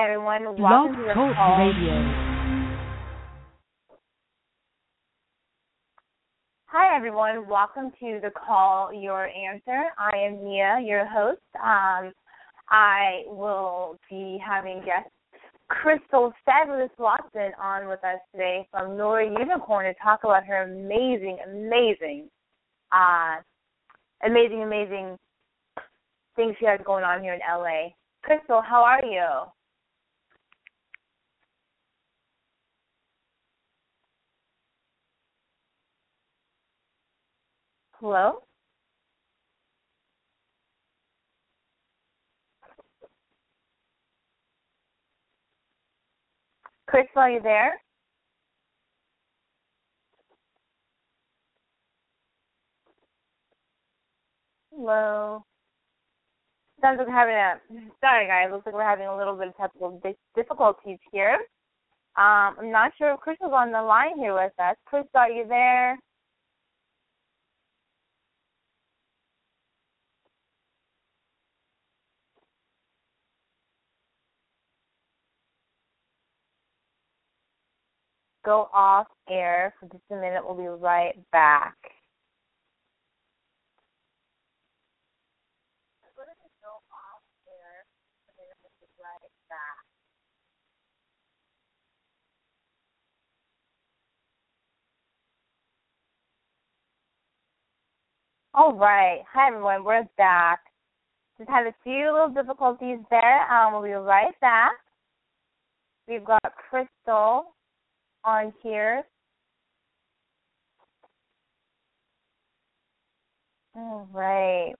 Hi, everyone. Welcome to the Talk call. Radio. Hi, everyone. Welcome to the call your answer. I am Mia, your host. Um, I will be having guest Crystal Fabulous Watson on with us today from Noir Unicorn to talk about her amazing, amazing, uh, amazing, amazing things she has going on here in LA. Crystal, how are you? Hello? Chris, are you there? Hello? Sounds like we're having a sorry guys, looks like we're having a little bit of technical difficulties here. Um, I'm not sure if Chris is on the line here with us. Chris, are you there? Go off air for just a minute. We'll be right back. All right. Hi, everyone. We're back. Just had a few little difficulties there. Um, we'll be right back. We've got Crystal on here. All right.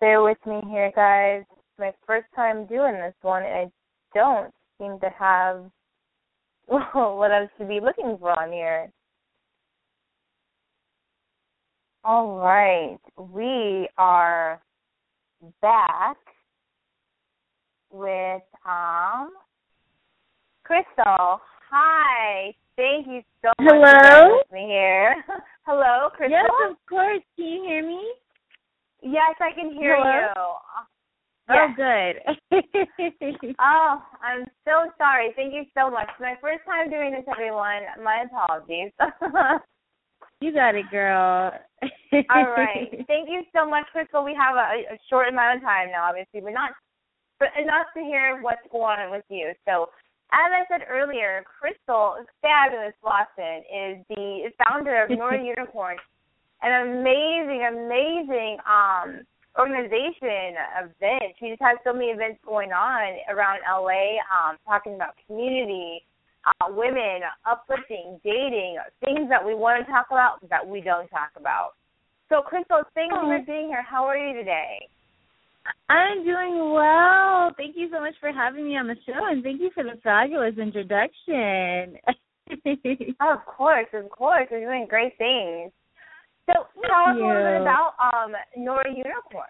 Bear with me here, guys. It's my first time doing this one, and I don't seem to have what I should be looking for on here. All right. We are back with um Crystal. Hi. Thank you so much Hello? with me here. Hello, Crystal. Yes, of course. Can you hear me? Yes, I can hear Hello? you. Oh, Yes. good. Oh, I'm so sorry. Thank you so much. My first time doing this, everyone. My apologies. you got it, girl. All right. Thank you so much, Crystal. We have a, a short amount of time now, obviously, but not but enough to hear what's going on with you. So, as I said earlier, Crystal Fabulous Watson is the founder of Noir Unicorn, an amazing, amazing um organization event. She just has so many events going on around LA, um, talking about community, uh, women, uplifting, dating, things that we want to talk about that we don't talk about. So, Crystal, thank you for Oh. being here. How are you today? I'm doing well. Thank you so much for having me on the show, and thank you for the fabulous introduction. Oh, of course, of course. You're doing great things. So tell us a little bit about um Noir Unicorn.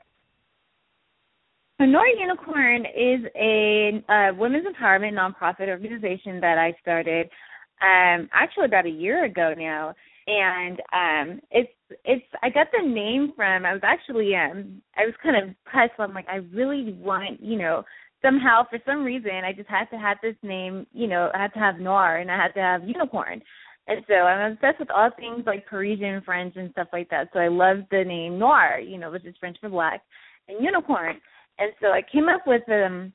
So Noir Unicorn is a uh, women's empowerment nonprofit organization that I started um actually about a year ago now. And um it's it's I got the name from I was actually um I was kind of pressed I'm like I really want, you know, somehow for some reason I just had to have this name, you know, I had to have Noir and I had to have unicorn. And so I'm obsessed with all things like Parisian French and stuff like that. So I love the name Noir, you know, which is French for black, and unicorn. And so I came up with um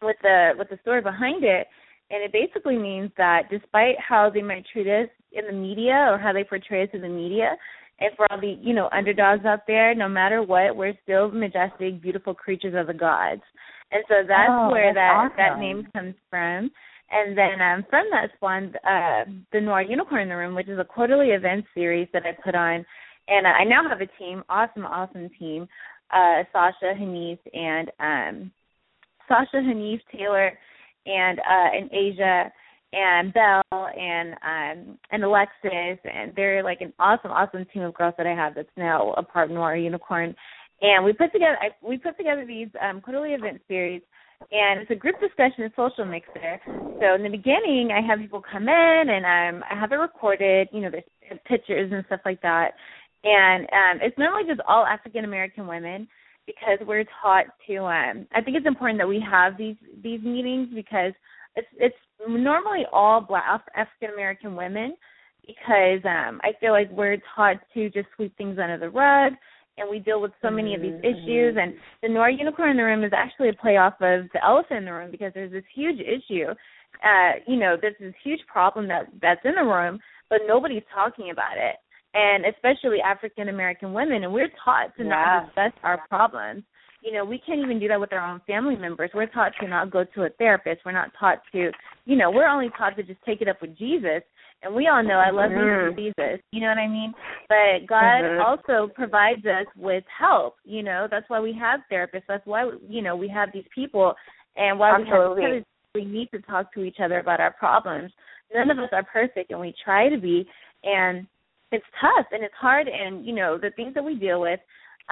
with the with the story behind it and it basically means that despite how they might treat us in the media or how they portray us in the media, and for all the you know underdogs out there, no matter what, we're still majestic, beautiful creatures of the gods. And so that's Oh, where that's that that name comes from. And then um, from that spawned uh, the Noir Unicorn in the Room, which is a quarterly event series that I put on. And uh, I now have a team, awesome, awesome team. Uh, Sasha, Hanif, and um, Sasha, Hanif, Taylor, and uh, and Asia, and Belle, and um, and Alexis, and they're like an awesome, awesome team of girls that I have that's now a part of Noir Unicorn. And we put together I, we put together these um, quarterly event series and it's a group discussion and social mixer. So in the beginning, I have people come in, and um, I have it recorded. You know, there's pictures and stuff like that, and um, it's normally just all African American women. because we're taught to um I think it's important that we have these these meetings because it's it's normally all black African American women because um I feel like we're taught to just sweep things under the rug and we deal with so many of these Mm-hmm. issues and the Noir Unicorn in the Room is actually a play off of the elephant in the room because there's this huge issue. Uh, you know, there's this huge problem that that's in the room, but nobody's talking about it. And especially African American women and we're taught to Yeah. not discuss our problems. You know, we can't even do that with our own family members. We're taught to not go to a therapist. We're not taught to, you know, we're only taught to just take it up with Jesus. And we all know I love Mhm. Jesus. You know what I mean? But God Mhm. also provides us with help. You know, that's why we have therapists. That's why you know we have these people, and why Absolutely. we have we need to talk to each other about our problems. None of us are perfect, and we try to be, and it's tough and it's hard. And you know, the things that we deal with,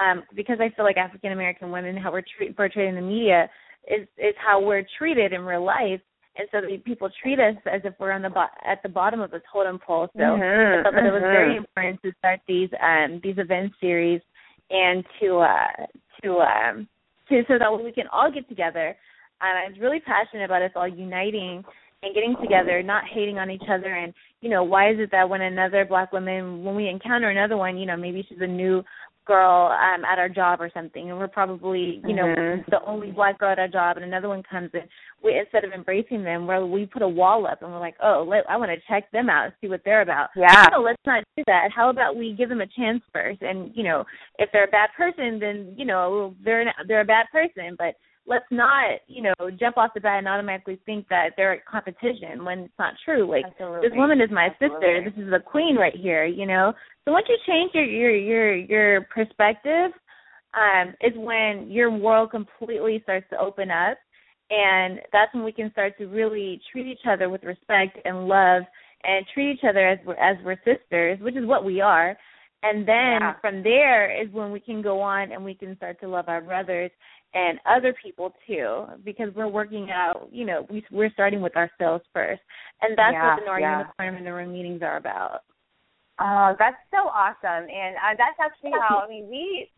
um, because I feel like African American women, how we're tre- portrayed in the media, is is how we're treated in real life. And so the people treat us as if we're on the bo- at the bottom of the totem pole. So Mhm, I thought that it was very mhm. important to start these um these event series and to uh to um to so that we can all get together. And I was really passionate about us all uniting and getting together, not hating on each other and you know, why is it that when another black woman when we encounter another one, you know, maybe she's a new girl um at our job or something and we're probably, you know, Mhm. the only black girl at our job and another one comes in we instead of embracing them where we put a wall up and we're like, Oh, let, I want to check them out and see what they're about Yeah. no, let's not do that. How about we give them a chance first? And you know, if they're a bad person, then you know they're an, they're a bad person. But let's not you know jump off the bat and automatically think that they're a competition when it's not true. Like Absolutely. this woman is my Absolutely. sister. This is the queen right here. You know. So once you change your your your your perspective, um, is when your world completely starts to open up. And that's when we can start to really treat each other with respect and love and treat each other as we're as we're sisters, which is what we are. And then Yeah. from there is when we can go on and we can start to love our brothers and other people too, because we're working out. You know, we we're starting with ourselves first, and that's Yeah, what the Noir yeah. Unicorn in the Room meetings are about. Oh, that's so awesome, and uh, that's actually how I mean we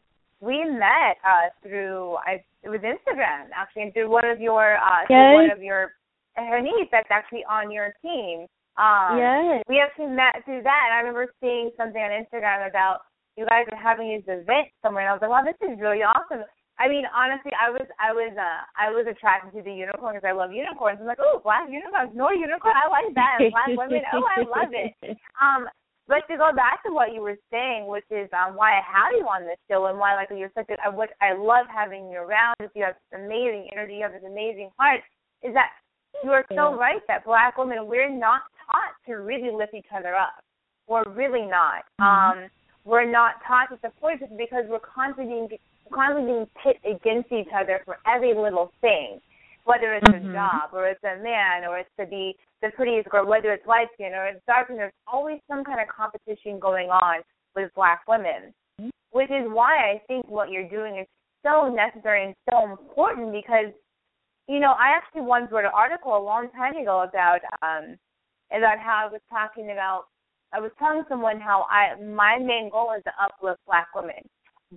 we met uh through I it was Instagram actually, and through one of your uh through Yes. one of your her niece that's actually on your team. Um, yes. we actually met through that, and I remember seeing something on Instagram about you guys are having this event somewhere, and I was like, wow, this is really awesome. I mean, honestly, I was I was uh I was attracted to the unicorn because I love unicorns. I'm like, oh, black unicorns, no unicorn, I like that. And black women, oh, I love it. Um, but to go back to what you were saying, which is um, why I have you on this show and why like you're such a I, what I love having you around. Is you have this amazing energy, you have this amazing heart. Is that you are so right that black women we're not taught to really lift each other up. We're really not. Mhm. Um, we're not taught to support each other because we're constantly being constantly being pit against each other for every little thing, whether it's Mhm. a job or it's a man or it's to be the prettiest girl, whether it's light skin or it's dark skin. There's always some kind of competition going on with black women, Mhm. which is why I think what you're doing is so necessary and so important because, you know, I actually once wrote an article a long time ago about um about how I was talking about I was telling someone how I my main goal is to uplift black women.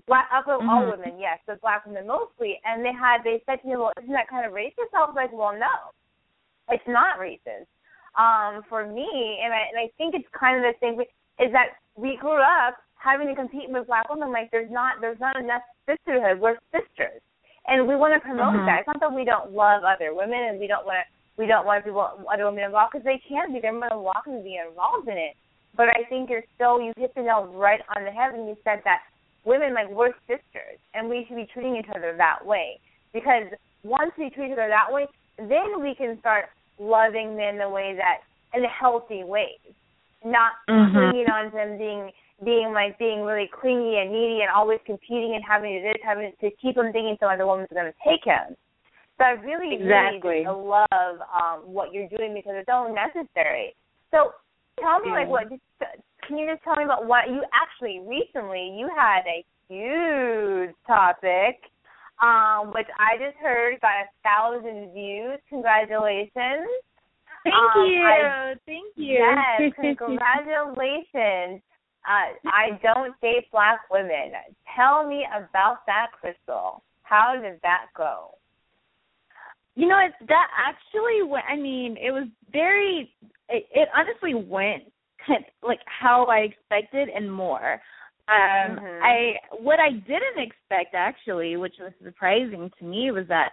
Black uplift all Mhm. women, yes, but black women mostly. And they had they said to me, Well, isn't that kind of racist? I was like, Well no. It's not racist. Um, for me and I and I think it's kind of the same is that we grew up having to compete with black women like there's not there's not enough sisterhood. We're sisters. And we want to promote Mhm. that. It's not that we don't love other women and we don't want to we don't want people other women involved because they can be. They're more than welcome to be involved in it. But I think you're still you hit the nail right on the head when you said that women like we're sisters and we should be treating each other that way. Because once we treat each other that way, then we can start loving men the way that in a healthy ways. Not Mhm. clinging on to them being being like being really clingy and needy and always competing and having to this, having to keep them thinking some other woman's gonna take him. So I really, Exactly. really love um what you're doing because it's so necessary. So tell me like what can you just tell me about what you actually recently you had a huge topic um which I just heard got a thousand views. Congratulations. Thank Um, you. I- Thank you. Yes, congratulations. Uh, I don't date black women. Tell me about that, Crystal. How did that go? You know, it's that actually went. I mean, it was very. It, it honestly went like how I expected and more. Um, mm-hmm. I what I didn't expect actually, which was surprising to me, was that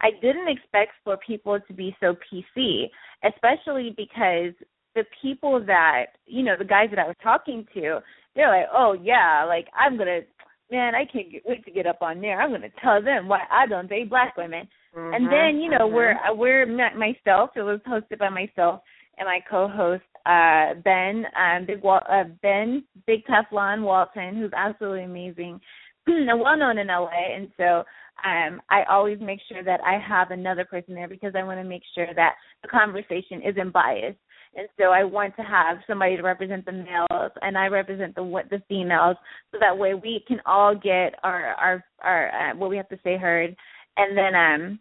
I didn't expect for people to be so PC, especially because the people that you know, the guys that I was talking to, they're like, "Oh yeah, like I'm gonna, man, I can't get, wait to get up on there. I'm gonna tell them why I don't date black women." Mm-hmm. And then you know, mm-hmm. we're we're not myself. It was hosted by myself and my co-host uh Ben, um, Big uh, Ben, Big Teflon Walton, who's absolutely amazing, well known in LA, and so um, I always make sure that I have another person there because I want to make sure that the conversation isn't biased. And so I want to have somebody to represent the males, and I represent the what the females, so that way we can all get our our our uh, what we have to say heard. And then um,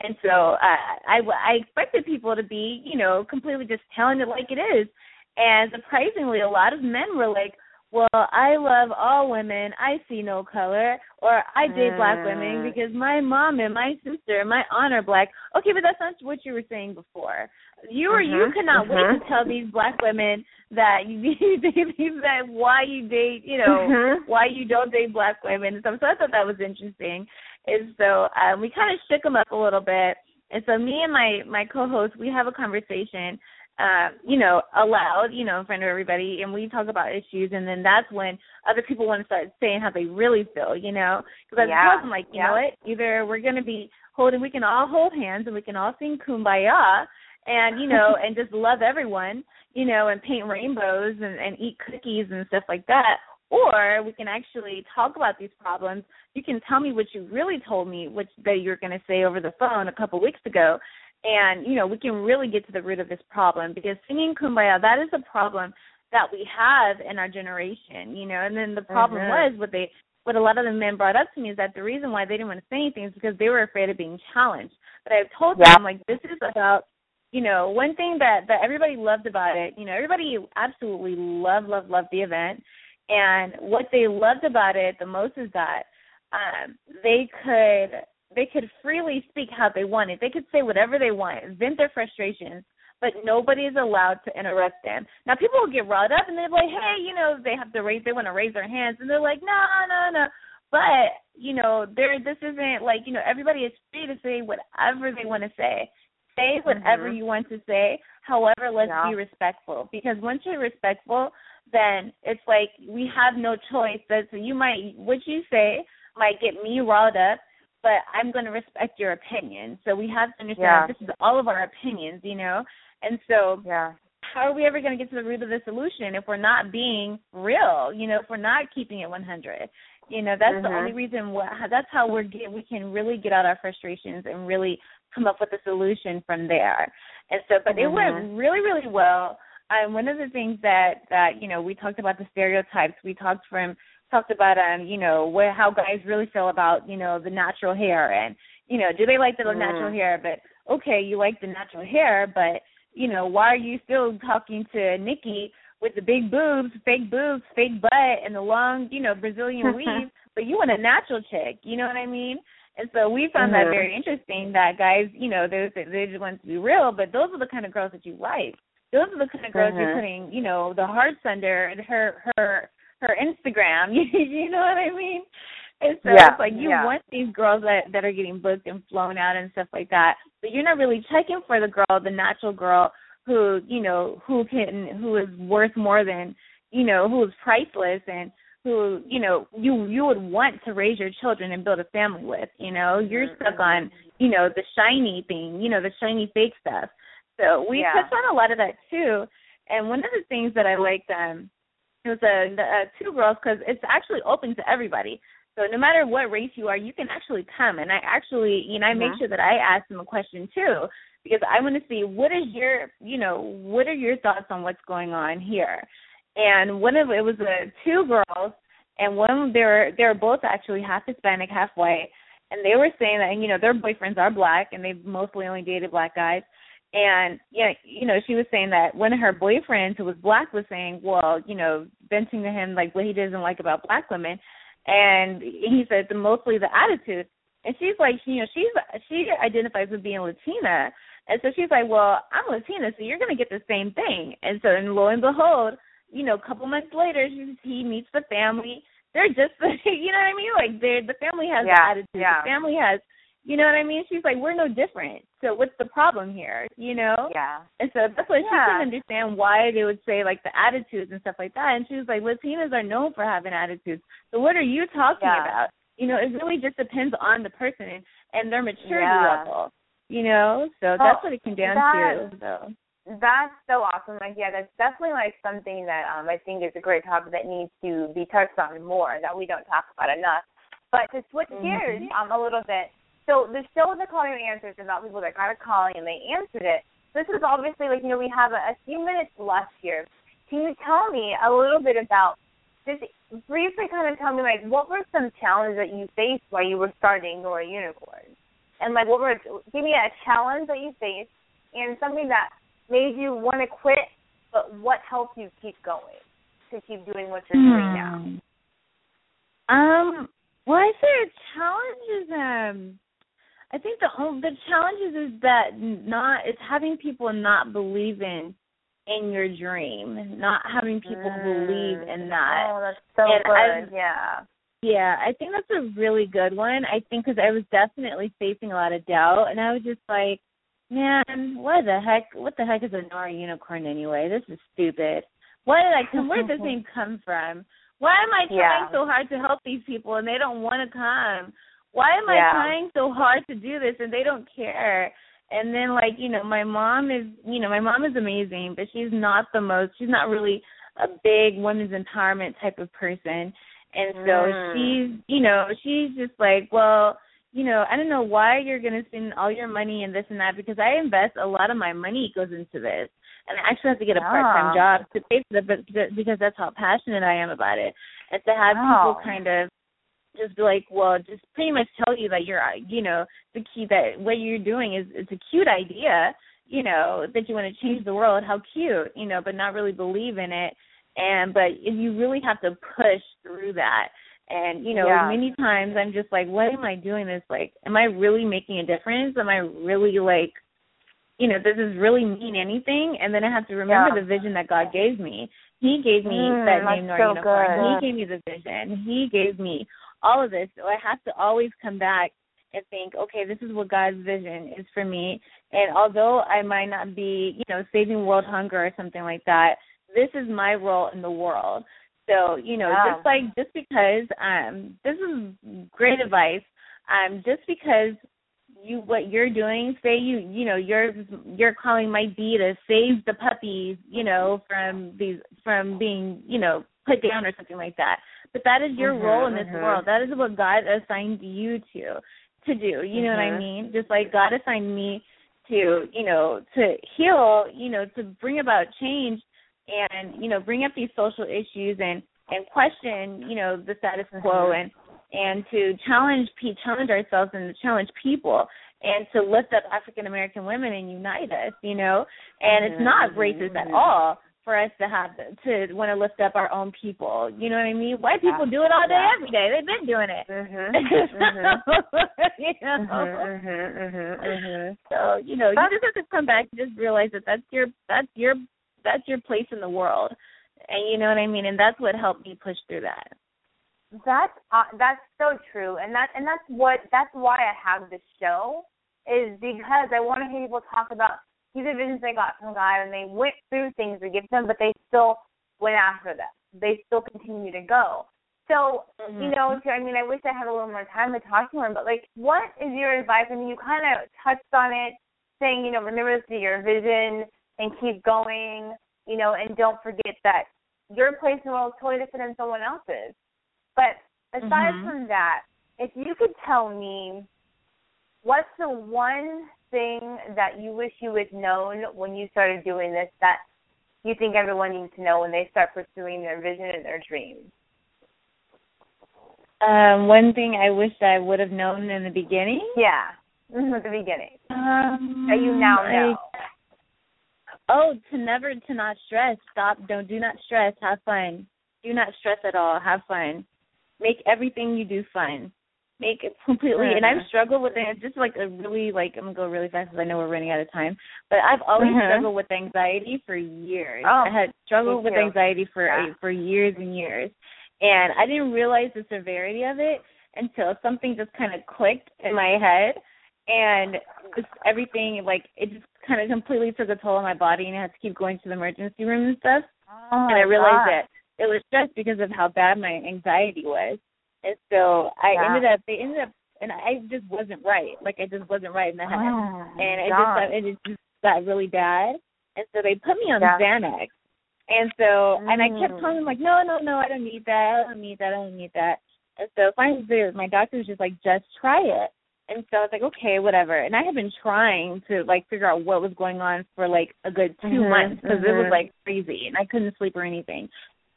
and so uh, I I expected people to be you know completely just telling it like it is, and surprisingly, a lot of men were like, well, I love all women. I see no color. Or I date black women mm. because my mom and my sister and my aunt are black. Okay, but that's not what you were saying before. You were mm-hmm. you cannot mm-hmm. wait to mm-hmm. tell these black women that you that why you date you know mm-hmm. why you don't date black women and stuff. So I thought that was interesting. And so um, we kind of shook them up a little bit. And so me and my my co-host we have a conversation uh, you know, aloud, you know, in front of everybody, and we talk about issues, and then that's when other people want to start saying how they really feel, you know, because I yeah. told them like, you yeah. know what, either we're going to be holding, we can all hold hands and we can all sing kumbaya, and you know, and just love everyone, you know, and paint rainbows and, and eat cookies and stuff like that, or we can actually talk about these problems. You can tell me what you really told me, which that you're going to say over the phone a couple weeks ago, and you know we can really get to the root of this problem because singing kumbaya that is a problem that we have in our generation you know and then the problem mm-hmm. was what they what a lot of the men brought up to me is that the reason why they didn't want to say anything is because they were afraid of being challenged but i've told yeah. them like this is about you know one thing that that everybody loved about it you know everybody absolutely loved loved loved the event and what they loved about it the most is that um they could they could freely speak how they wanted. They could say whatever they want, vent their frustrations, but nobody is allowed to interrupt them. Now people will get riled up and they're like, hey, you know, they have to raise, they want to raise their hands, and they're like, no, no, no. But you know, there, this isn't like you know, everybody is free to say whatever they want to say. Say whatever mm-hmm. you want to say. However, let's yeah. be respectful because once you're respectful, then it's like we have no choice. That so you might what you say might get me riled up but I'm going to respect your opinion. So we have to understand yeah. this is all of our opinions, you know. And so, yeah. How are we ever going to get to the root of the solution if we're not being real? You know, if we're not keeping it 100. You know, that's mm-hmm. the only reason. Why, that's how we're get, we can really get out our frustrations and really come up with a solution from there. And so, but mm-hmm. it went mm-hmm. really, really well. Um, one of the things that that you know we talked about the stereotypes. We talked from talked about um you know where how guys really feel about you know the natural hair and you know do they like the mm. natural hair but okay you like the natural hair but you know why are you still talking to Nikki with the big boobs fake boobs fake butt and the long you know Brazilian weave but you want a natural chick you know what I mean and so we found mm-hmm. that very interesting that guys you know they they just want to be real but those are the kind of girls that you like those are the kind of girls mm-hmm. you're putting you know the hearts under her her her Instagram. you know what I mean? And so yeah, it's like you yeah. want these girls that that are getting booked and flown out and stuff like that, but you're not really checking for the girl, the natural girl who you know who can who is worth more than you know who is priceless and who you know you you would want to raise your children and build a family with. You know you're mm-hmm. stuck on you know the shiny thing, you know the shiny fake stuff. So we yeah. touched on a lot of that too. And one of the things that I liked um it was a, a two girls because it's actually open to everybody. So no matter what race you are, you can actually come. And I actually, you know, I make mm-hmm. sure that I ask them a question too because I want to see what is your, you know, what are your thoughts on what's going on here. And one of it was a two girls, and one they're they're both actually half Hispanic, half white, and they were saying that you know their boyfriends are black and they've mostly only dated black guys, and yeah, you know, she was saying that one of her boyfriends who was black was saying, well, you know, venting to him like what he doesn't like about black women, and he said the mostly the attitude. And she's like, you know, she's she identifies with being Latina, and so she's like, well, I'm Latina, so you're gonna get the same thing. And so, and lo and behold, you know, a couple months later, she, he meets the family. They're just, you know what I mean? Like, they're the family has yeah, the attitude. Yeah. The family has you know what I mean? She's like, we're no different. So what's the problem here? You know? Yeah. And so that's why yeah. she couldn't understand why they would say like the attitudes and stuff like that. And she was like, Latinas are known for having attitudes. So what are you talking yeah. about? You know, it really just depends on the person and, and their maturity yeah. level. You know? So well, that's what it came down that, to. So that's so awesome. Like, yeah, that's definitely like something that um I think is a great topic that needs to be touched on more that we don't talk about enough. But to switch gears mm-hmm. um a little bit, so the show the calling you answers about people that got a calling and they answered it. This is obviously like you know we have a, a few minutes left here. Can you tell me a little bit about just briefly kind of tell me like what were some challenges that you faced while you were starting Noir Unicorn? And like what were give me a challenge that you faced and something that made you want to quit but what helped you keep going to keep doing what you're doing now? Um well I say a challenge is um I think the the challenges is that not it's having people not believe in in your dream, not having people mm. believe in that. Oh, that's so and good. I, yeah. Yeah, I think that's a really good one. I think because I was definitely facing a lot of doubt, and I was just like, man, what the heck? What the heck is a Noir unicorn anyway? This is stupid. Why did I come? Where did this name come from? Why am I trying yeah. so hard to help these people and they don't want to come? Why am I trying so hard to do this and they don't care? And then like, you know, my mom is you know, my mom is amazing, but she's not the most she's not really a big women's empowerment type of person. And so mm. she's you know, she's just like, Well, you know, I don't know why you're gonna spend all your money in this and that because I invest a lot of my money goes into this. And I actually have to get a part time job to pay for the because that's how passionate I am about it. And to have people kind of just be like, well, just pretty much tell you that you're, you know, the key that what you're doing is it's a cute idea, you know, that you want to change the world. How cute, you know, but not really believe in it. And but you really have to push through that. And you know, yeah. many times I'm just like, why am I doing this? Like, am I really making a difference? Am I really like, you know, does this really mean anything? And then I have to remember yeah. the vision that God gave me. He gave me mm, that name so Unicorn. He gave me the vision. He gave me all of this. So I have to always come back and think, okay, this is what God's vision is for me. And although I might not be, you know, saving world hunger or something like that, this is my role in the world. So, you know, yeah. just like just because um this is great advice. Um just because you what you're doing, say you you know, your your calling might be to save the puppies, you know, from these from being, you know, put down or something like that but that is your mm-hmm, role in this mm-hmm. world. That is what God assigned you to to do. You know mm-hmm. what I mean? Just like God assigned me to, you know, to heal, you know, to bring about change and, you know, bring up these social issues and and question, you know, the status quo Mm-hmm. and and to challenge challenge ourselves and to challenge people and to lift up African American women and unite us, you know. And it's not Mm-hmm. racist at all for us to have to want to lift up our own people. You know what I mean? White people yeah. do it all day, yeah. every day. They've been doing it. Mhm. Mhm, mhm, mhm, mhm. So you know, you just have to come back and just realize that that's your that's your that's your place in the world, and you know what I mean. And that's what helped me push through that. That's uh, that's so true, and that and that's what that's why I have this show is because I want to hear people talk about these are visions they got from God, and they went through things to get them, but they still went after them. They still continue to go. So, mm-hmm. you know, I mean, I wish I had a little more time to talk to him, but like, what is your advice? I mean, you kind of touched on it, saying, you know, remember to see your vision and keep going, you know, and don't forget that your place in the world is totally different than someone else's. But aside mm-hmm. from that, if you could tell me what's the one thing that you wish you had known when you started doing this that you think everyone needs to know when they start pursuing their vision and their dreams? Um, one thing I wish I would have known in the beginning. Yeah, mm-hmm, at the beginning. Um, that you now know. I, oh, to never to not stress. Stop. Don't do not stress. Have fun. Do not stress at all. Have fun. Make everything you do fun. Make it completely. And I've struggled with it. Just like a really like I'm gonna go really fast because I know we're running out of time. But I've always mm-hmm. struggled with anxiety for years. Oh, I had struggled with anxiety for yeah. for years and years, and I didn't realize the severity of it until something just kind of clicked in my head and just everything like it just kind of completely took a toll on my body and I had to keep going to the emergency room and stuff. Oh, and I realized God. that it was just because of how bad my anxiety was. And so I yeah. ended up they ended up and I just wasn't right. Like I just wasn't right in the head. Oh, and it God. just it just got really bad. And so they put me on Yeah. Xanax. And so and I kept Mm. telling them like, No, no, no, I don't need that, I don't need that, I don't need that. And so finally my doctor was just like, Just try it. And so I was like, okay, whatever. And I had been trying to like figure out what was going on for like a good 2 Mhm, months because it was mhm. like crazy and I couldn't sleep or anything.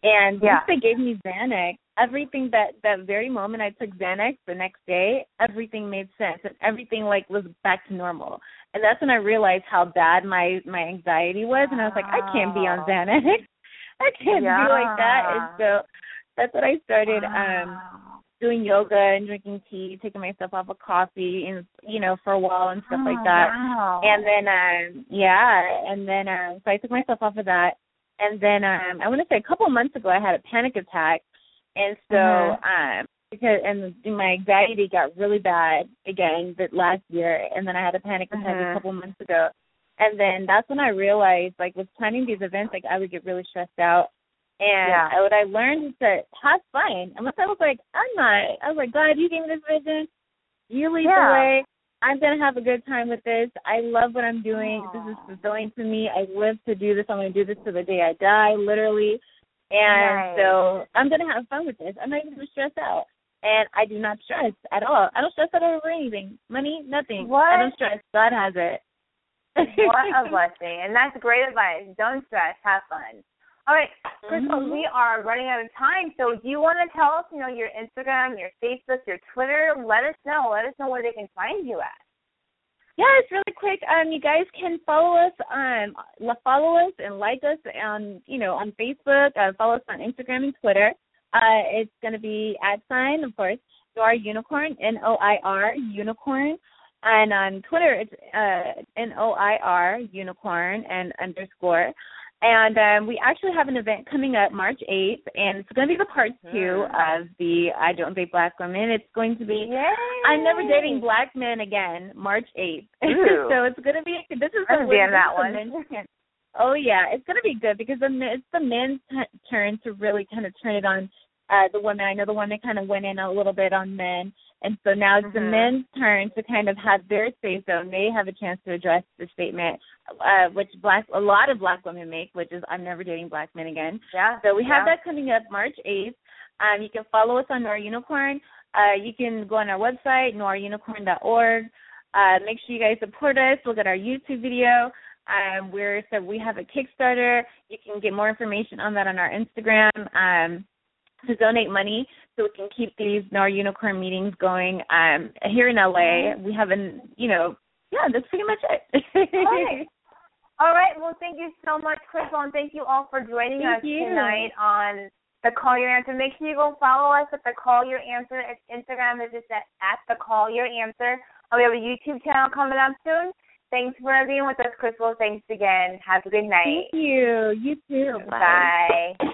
And Yeah. once they gave me Xanax, everything that that very moment I took Xanax, the next day, everything made sense and everything like was back to normal. And that's when I realized how bad my my anxiety was, and I was like, I can't be on. Xanax. I can't be like that. And so that's what I started. Um doing yoga and drinking tea, taking myself off of coffee and you know, for a while and stuff like Oh, that. Wow. And then um yeah, and then um so I took myself off of that. And then um I want to say a couple of months ago I had a panic attack. And so Mhm. um because and my anxiety got really bad again that last year and then I had a panic attack Mhm. a couple of months ago. And then that's when I realized like with planning these events like I would get really stressed out and Yeah. What I learned is that have fun. Unless I was like, I'm not. I was like, God, you gave me this vision. You lead Yeah. the way. I'm gonna have a good time with this. I love what I'm doing. This is fulfilling to me. I live to do this. I'm gonna do this to the day I die, literally. And Nice. so I'm gonna have fun with this. I'm not even gonna stress out. And I do not stress at all. I don't stress out over anything. Money, nothing. What? I don't stress. God has it. what a blessing. And that's great advice. Don't stress. Have fun. All right, Crystal, Mhm. we are running out of time. So do you want to tell us, you know, your Instagram, your Facebook, your Twitter? Let us know. Let us know where they can find you at. Yeah, it's really quick. Um, you guys can follow us um follow us and like us on you know on Facebook. Uh, follow us on Instagram and Twitter. Uh, it's gonna be at sign of course Noir Unicorn N O I R Unicorn, and on Twitter it's uh N O I R Unicorn and underscore. And um, we actually have an event coming up March 8th, and it's going to be the part two of the I Don't Date Black Women. It's going to be Yay! I'm never dating black men again, March 8th. Ooh. so it's going to be, this is the, gonna be this that one. Oh, yeah, it's going to be good because the, it's the men's t- turn to really kind of turn it on uh, the women. I know the women kind of went in a little bit on men. And so now it's the Mhm. men's turn to kind of have their say so, and they have a chance to address the statement, uh, which black a lot of black women make, which is "I'm never dating black men again." Yeah. So we have yeah. that coming up March 8th. Um, you can follow us on Noir Unicorn. Uh, you can go on our website, noirunicorn.org. Uh, make sure you guys support us. Look at our YouTube video. Um, we're so we have a Kickstarter. You can get more information on that on our Instagram. Um, to donate money so we can keep these Noir Unicorn meetings going. Um, here in LA, we have an you know yeah, that's pretty much it. right. All right. Well, thank you so much, Crystal, and thank you all for joining Thank us you. tonight on the Call Your Answer. Make sure you go follow us at the Call Your Answer. It's Instagram is just at, at the Call Your Answer. Uh, We have a YouTube channel coming up soon. Thanks for being with us, Crystal. Thanks again. Have a good night. Thank you. You too. Bye.